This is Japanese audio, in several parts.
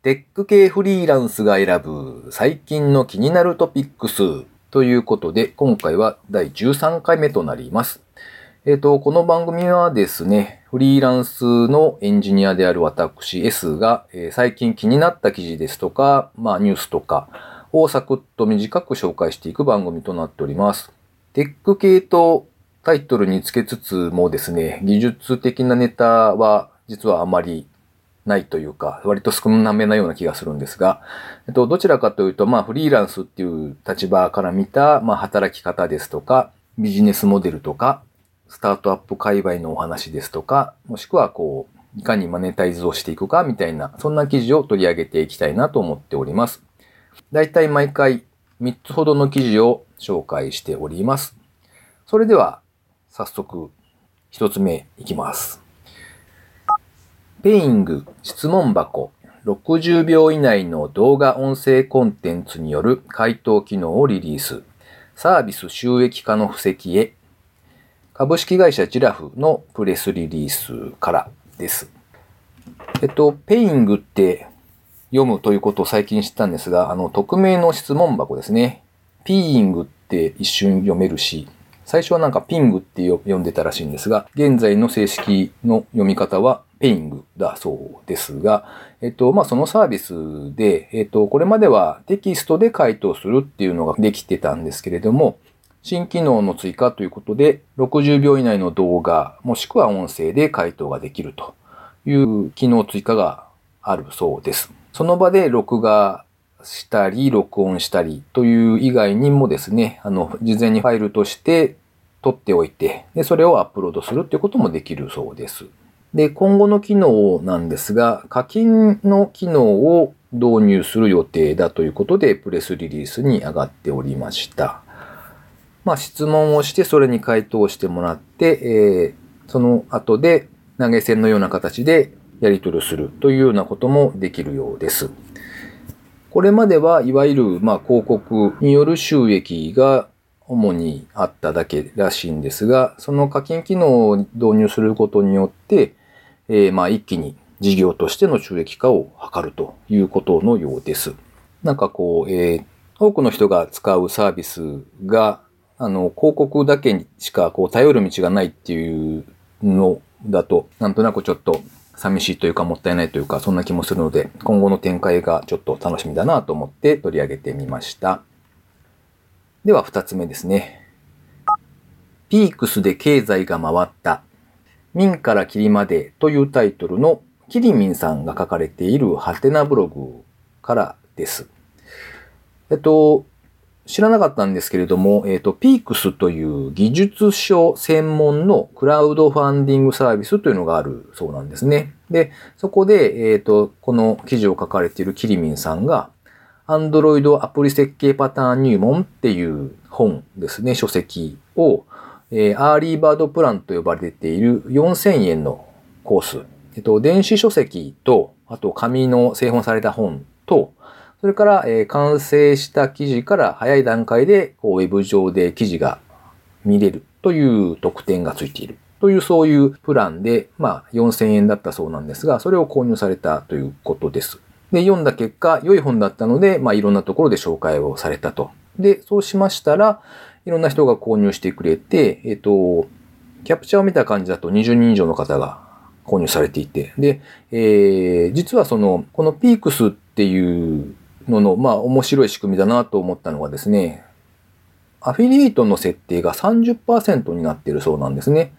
テック系フリーランスが選ぶ最近の気になるトピックスということで、今回は第13回目となります。えっ、ー、と、この番組はですね、フリーランスのエンジニアである私 S が、えー、最近気になった記事ですとか、まあニュースとかをサクッと短く紹介していく番組となっております。テック系とタイトルにつけつつもですね、技術的なネタは実はあまりないというか、割と少なめなような気がするんですが、えっと、どちらかというと、まあ、フリーランスっていう立場から見た、まあ、働き方ですとか、ビジネスモデルとか、スタートアップ界隈のお話ですとか、もしくは、こう、いかにマネタイズをしていくかみたいな、そんな記事を取り上げていきたいなと思っております。だいたい毎回3つほどの記事を紹介しております。それでは、早速、1つ目いきます。ペイング質問箱60秒以内の動画音声コンテンツによる回答機能をリリース。サービス収益化の布石へ。株式会社ジラフのプレスリリースからです。えっと、ペイングって読むということを最近知ったんですが、あの、匿名の質問箱ですね。ピーイングって一瞬読めるし、最初はなんかピングって読んでたらしいんですが、現在の正式の読み方はペイングだそうですが、えっと、まあ、そのサービスで、えっと、これまではテキストで回答するっていうのができてたんですけれども、新機能の追加ということで、60秒以内の動画、もしくは音声で回答ができるという機能追加があるそうです。その場で録画したり、録音したりという以外にもですね、あの、事前にファイルとして取っておいて、で、それをアップロードするっていうこともできるそうです。で、今後の機能なんですが、課金の機能を導入する予定だということで、プレスリリースに上がっておりました。まあ、質問をして、それに回答してもらって、えー、その後で投げ銭のような形でやり取りするというようなこともできるようです。これまではいわゆる、まあ、広告による収益が主にあっただけらしいんですが、その課金機能を導入することによって、えー、まあ一気に事業としての収益化を図るということのようです。なんかこう、えー、多くの人が使うサービスが、あの、広告だけにしかこう頼る道がないっていうのだと、なんとなくちょっと寂しいというかもったいないというか、そんな気もするので、今後の展開がちょっと楽しみだなと思って取り上げてみました。では二つ目ですね。ピークスで経済が回った。民から霧までというタイトルのキリミンさんが書かれているハテナブログからです。えっと、知らなかったんですけれども、えっと、ピークスという技術書専門のクラウドファンディングサービスというのがあるそうなんですね。で、そこで、えっと、この記事を書かれているキリミンさんが、Android アプリ設計パターン入門っていう本ですね、書籍を、えー、 early bird プランと呼ばれている4000円のコース。えっと、電子書籍と、あと紙の製本された本と、それから、えー、完成した記事から早い段階でこうウェブ上で記事が見れるという特典がついている。というそういうプランで、まあ4000円だったそうなんですが、それを購入されたということです。で、読んだ結果、良い本だったので、まあいろんなところで紹介をされたと。で、そうしましたら、いろんな人が購入してくれて、えっ、と、キャプチャーを見た感じだと20人以上の方が購入されていて、で、えー、実はその、このピークスっていうのの、まあ面白い仕組みだなと思ったのがですね、アフィリエイトの設定が30%になっているそうなんですね。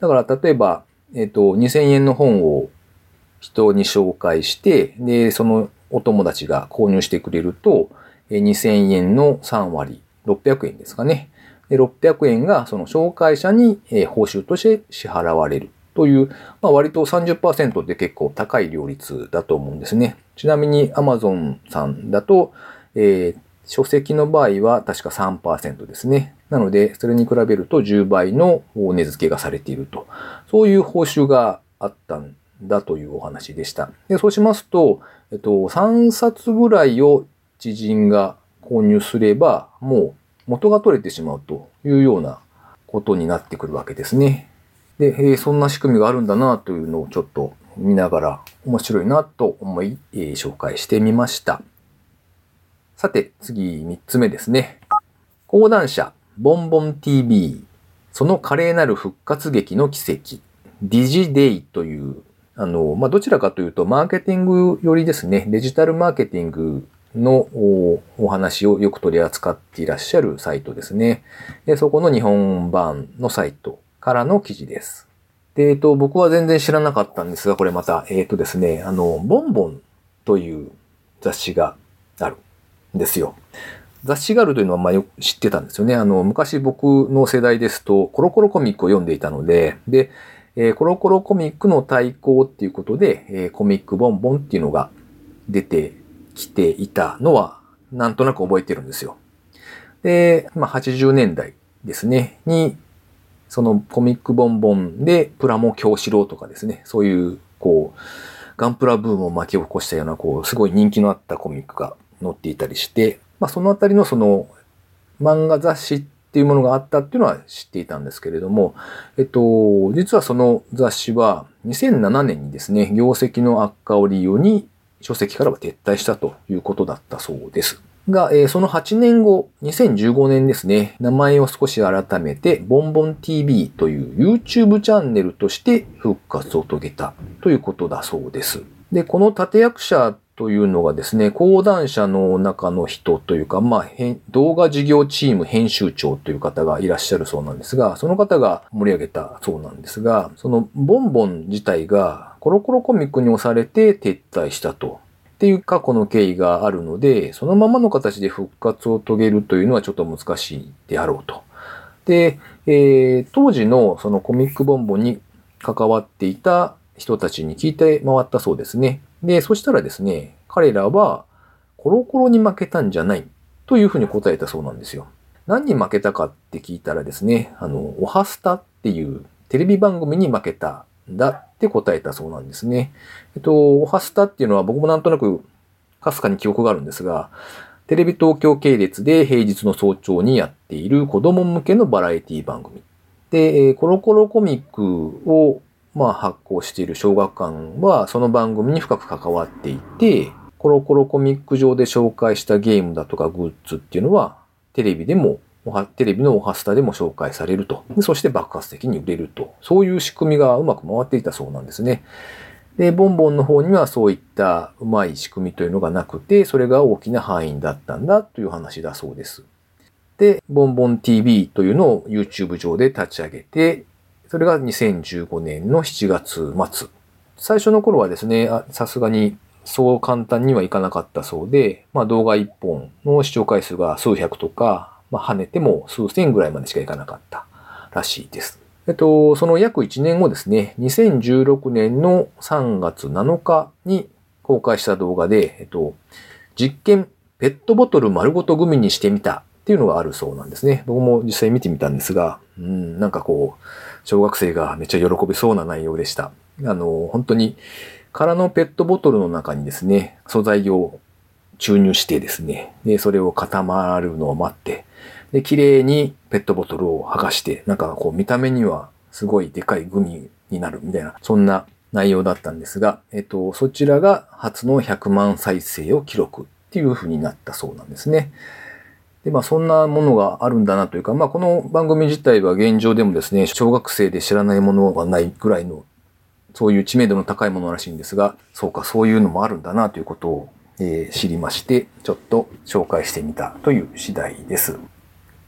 だから例えば、えっ、と、2000円の本を人に紹介して、で、そのお友達が購入してくれると、2000円の3割、600円ですかね。で、600円がその紹介者に報酬として支払われるという、まあ、割と30%って結構高い両率だと思うんですね。ちなみに Amazon さんだと、えー、書籍の場合は確か3%ですね。なので、それに比べると10倍の値付けがされていると。そういう報酬があったんだというお話でした。でそうしますと、えっと、3冊ぐらいを知人が購入すれば、もう元が取れてしまうというようなことになってくるわけですね。で、えー、そんな仕組みがあるんだなというのをちょっと見ながら面白いなと思い、えー、紹介してみました。さて、次3つ目ですね。講談社、ボンボン TV、その華麗なる復活劇の奇跡、ディジデイという、あの、まあ、どちらかというと、マーケティングよりですね、デジタルマーケティングのお話をよく取り扱っていらっしゃるサイトですね。でそこの日本版のサイトからの記事です。で、えっと、僕は全然知らなかったんですが、これまた、えっとですね、あの、ボンボンという雑誌があるんですよ。雑誌があるというのはまあよく知ってたんですよね。あの、昔僕の世代ですと、コロコロコミックを読んでいたので、で、えー、コロコロコミックの対抗っていうことで、えー、コミックボンボンっていうのが出てきていたのは、なんとなく覚えてるんですよ。で、まあ、80年代ですね、に、そのコミックボンボンでプラモ教師郎とかですね、そういう、こう、ガンプラブームを巻き起こしたような、こう、すごい人気のあったコミックが載っていたりして、まあ、そのあたりのその、漫画雑誌っていうものがあったっていうのは知っていたんですけれども、えっと、実はその雑誌は2007年にですね、業績の悪化を理由に書籍からは撤退したということだったそうです。が、えー、その8年後、2015年ですね、名前を少し改めて、ボンボン TV という YouTube チャンネルとして復活を遂げたということだそうです。で、この立役者というのがですね、講談社の中の人というか、まあ、動画事業チーム編集長という方がいらっしゃるそうなんですが、その方が盛り上げたそうなんですが、そのボンボン自体がコロコロコミックに押されて撤退したと。っていう過去の経緯があるので、そのままの形で復活を遂げるというのはちょっと難しいであろうと。で、えー、当時のそのコミックボンボンに関わっていた人たちに聞いて回ったそうですね。で、そしたらですね、彼らはコロコロに負けたんじゃないというふうに答えたそうなんですよ。何に負けたかって聞いたらですね、あの、オハスタっていうテレビ番組に負けただって答えたそうなんですね。えっと、オハスタっていうのは僕もなんとなくかすかに記憶があるんですが、テレビ東京系列で平日の早朝にやっている子供向けのバラエティ番組。で、コロコロコミックをまあ発行している小学館はその番組に深く関わっていて、コロコロコミック上で紹介したゲームだとかグッズっていうのはテレビでもテレビのオハスタでも紹介されると。そして爆発的に売れると。そういう仕組みがうまく回っていたそうなんですね。で、ボンボンの方にはそういったうまい仕組みというのがなくて、それが大きな範囲だったんだという話だそうです。で、ボンボン TV というのを YouTube 上で立ち上げて、それが2015年の7月末。最初の頃はですね、さすがにそう簡単にはいかなかったそうで、まあ動画1本の視聴回数が数百とか、まあ跳ねても数千ぐらいまでしかいかなかったらしいです。えっと、その約1年後ですね、2016年の3月7日に公開した動画で、えっと、実験、ペットボトル丸ごとグミにしてみたっていうのがあるそうなんですね。僕も実際見てみたんですが、うん、なんかこう、小学生がめっちゃ喜びそうな内容でした。あの、本当に空のペットボトルの中にですね、素材を注入してですね、で、それを固まるのを待って、で、綺麗にペットボトルを剥がして、なんかこう見た目にはすごいでかいグミになるみたいな、そんな内容だったんですが、えっと、そちらが初の100万再生を記録っていう風になったそうなんですね。で、まあそんなものがあるんだなというか、まあこの番組自体は現状でもですね、小学生で知らないものはないぐらいのそういう知名度の高いものらしいんですが、そうか、そういうのもあるんだなということを、えー、知りまして、ちょっと紹介してみたという次第です。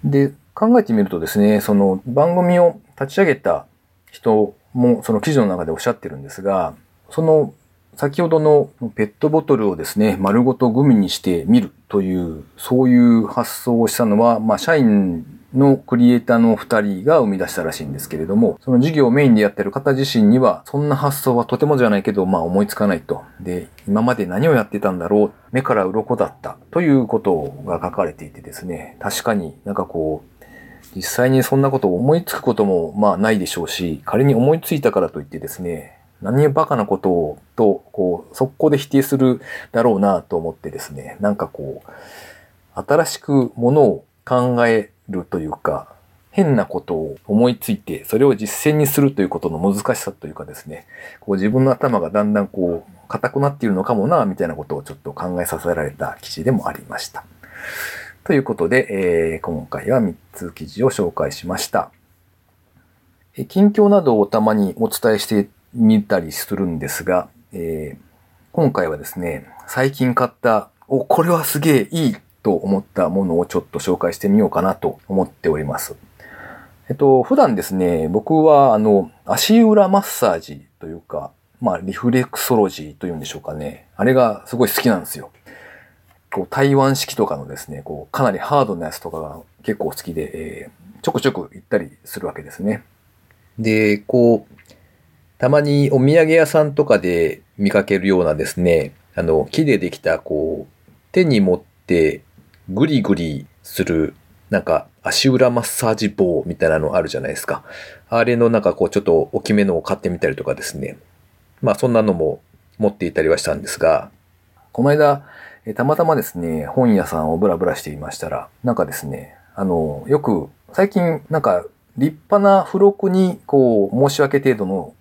で、考えてみるとですね、その番組を立ち上げた人もその記事の中でおっしゃってるんですが、その先ほどのペットボトルをですね、丸ごとグミにしてみるという、そういう発想をしたのは、まあ、社員のクリエイターの二人が生み出したらしいんですけれども、その事業をメインでやってる方自身には、そんな発想はとてもじゃないけど、まあ思いつかないと。で、今まで何をやってたんだろう、目から鱗だった。ということが書かれていてですね、確かになんかこう、実際にそんなことを思いつくこともまあないでしょうし、仮に思いついたからといってですね、何をバカなことをと、こう、速攻で否定するだろうなと思ってですね、なんかこう、新しくものを考えるというか、変なことを思いついて、それを実践にするということの難しさというかですね、こう自分の頭がだんだんこう、硬くなっているのかもな、みたいなことをちょっと考えさせられた記事でもありました。ということで、えー、今回は3つ記事を紹介しました。近況などをたまにお伝えしてみたりするんですが、えー、今回はですね、最近買った、お、これはすげえいいと思ったものをちょっと紹介してみようかなと思っております。えっと、普段ですね、僕はあの、足裏マッサージというか、まあ、リフレクソロジーというんでしょうかね。あれがすごい好きなんですよ。こう、台湾式とかのですね、こう、かなりハードなやつとかが結構好きで、えー、ちょくちょく行ったりするわけですね。で、こう、たまにお土産屋さんとかで見かけるようなですね、あの、木でできた、こう、手に持ってグリグリする、なんか足裏マッサージ棒みたいなのあるじゃないですか。あれのなんかこうちょっと大きめのを買ってみたりとかですね。まあそんなのも持っていたりはしたんですが、この間、たまたまですね、本屋さんをブラブラしていましたら、なんかですね、あの、よく最近なんか立派な付録にこう申し訳程度の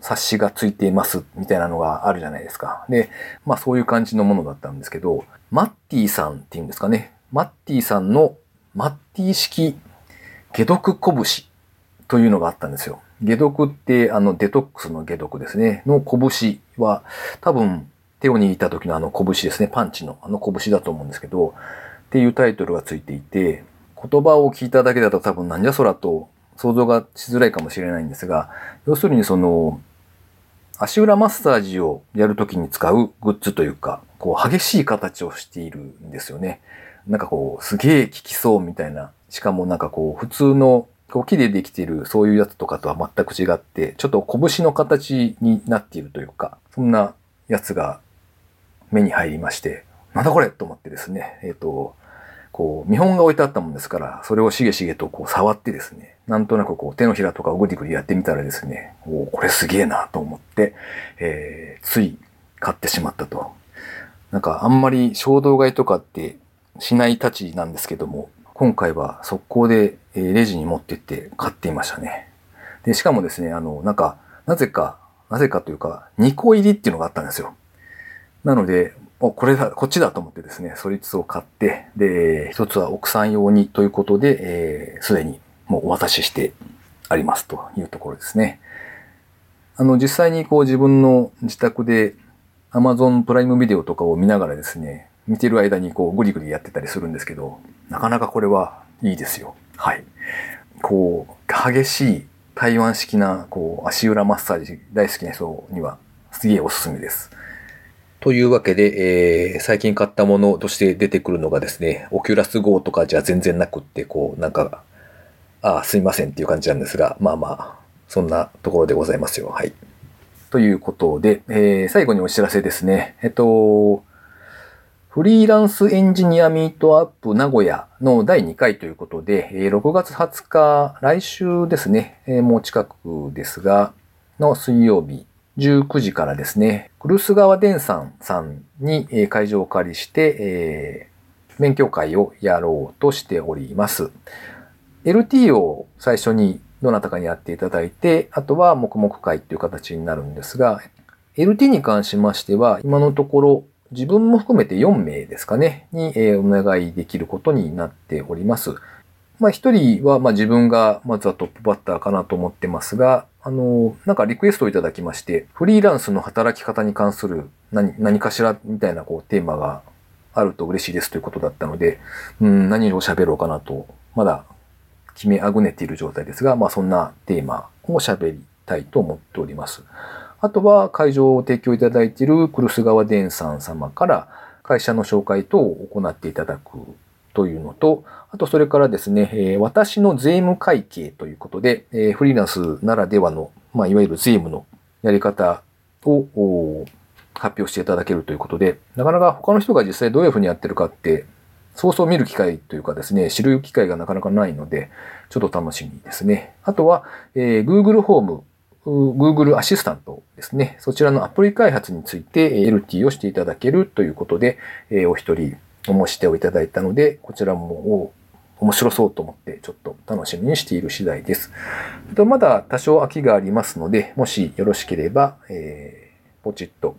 冊子がついていますみたいなのがあるじゃないですか。で、まあそういう感じのものだったんですけど、マッティさんっていうんですかね。マッティさんのマッティ式解毒拳というのがあったんですよ。解毒ってあのデトックスの解毒ですね。の拳は多分手を握った時のあの拳ですね。パンチのあの拳だと思うんですけど、っていうタイトルがついていて、言葉を聞いただけだと多分なんじゃそらと想像がしづらいかもしれないんですが、要するにその、足裏マッサージをやるときに使うグッズというか、こう激しい形をしているんですよね。なんかこう、すげえ効きそうみたいな。しかもなんかこう、普通のこう木でできているそういうやつとかとは全く違って、ちょっと拳の形になっているというか、そんなやつが目に入りまして、なんだこれと思ってですね、えっ、ー、と、こう、見本が置いてあったもんですから、それをしげしげとこう触ってですね、なんとなくこう手のひらとかをぐりぐりやってみたらですね、おこれすげえなと思って、えー、つい買ってしまったと。なんかあんまり衝動買いとかってしないたちなんですけども、今回は速攻でレジに持ってって買っていましたね。で、しかもですね、あの、なんか、なぜか、なぜかというか、2個入りっていうのがあったんですよ。なので、お、これだ、こっちだと思ってですね、そいつを買って、で、一つは奥さん用にということで、えー、すでにもうお渡ししてありますというところですね。あの、実際にこう自分の自宅で Amazon プライムビデオとかを見ながらですね、見てる間にこうグリグリやってたりするんですけど、なかなかこれはいいですよ。はい。こう、激しい台湾式なこう足裏マッサージ大好きな人にはすげえおすすめです。というわけで、えー、最近買ったものとして出てくるのがですね、オキュラス GO とかじゃ全然なくって、こう、なんか、ああ、すいませんっていう感じなんですが、まあまあ、そんなところでございますよ。はい。ということで、えー、最後にお知らせですね。えっと、フリーランスエンジニアミートアップ名古屋の第2回ということで、6月20日、来週ですね、もう近くですが、の水曜日、19時からですね、クルス川電産さんに会場をお借りして、えー、勉強会をやろうとしております。LT を最初にどなたかにやっていただいて、あとは黙々会っていう形になるんですが、LT に関しましては、今のところ自分も含めて4名ですかね、にお願いできることになっております。まあ一人はまあ自分がまずはトップバッターかなと思ってますが、あの、なんかリクエストをいただきまして、フリーランスの働き方に関する何何かしらみたいなこうテーマがあると嬉しいですということだったので、うん、何を喋ろうかなと、まだ決めあぐねている状態ですが、まあそんなテーマを喋りたいと思っております。あとは会場を提供いただいているクルス川電産様から会社の紹介等を行っていただくというのと、あとそれからですね、え私の税務会計ということで、えフリーランスならではの、まあ、いわゆる税務のやり方を発表していただけるということで、なかなか他の人が実際どういうふうにやってるかって、そうそう見る機会というかですね、知る機会がなかなかないので、ちょっと楽しみですね。あとは、えー、Google ホーム、Google アシスタントですね。そちらのアプリ開発について LT をしていただけるということで、えー、お一人お申し出をいただいたので、こちらも面白そうと思ってちょっと楽しみにしている次第です。まだ多少空きがありますので、もしよろしければ、えー、ポチッと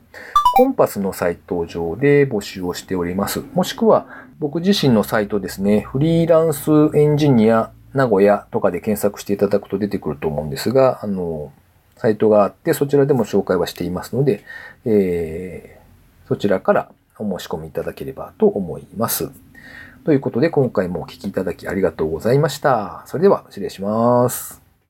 コンパスのサイト上で募集をしております。もしくは僕自身のサイトですね、フリーランスエンジニア名古屋とかで検索していただくと出てくると思うんですが、あの、サイトがあってそちらでも紹介はしていますので、えー、そちらからお申し込みいただければと思います。ということで今回もお聴きいただきありがとうございました。それでは失礼します。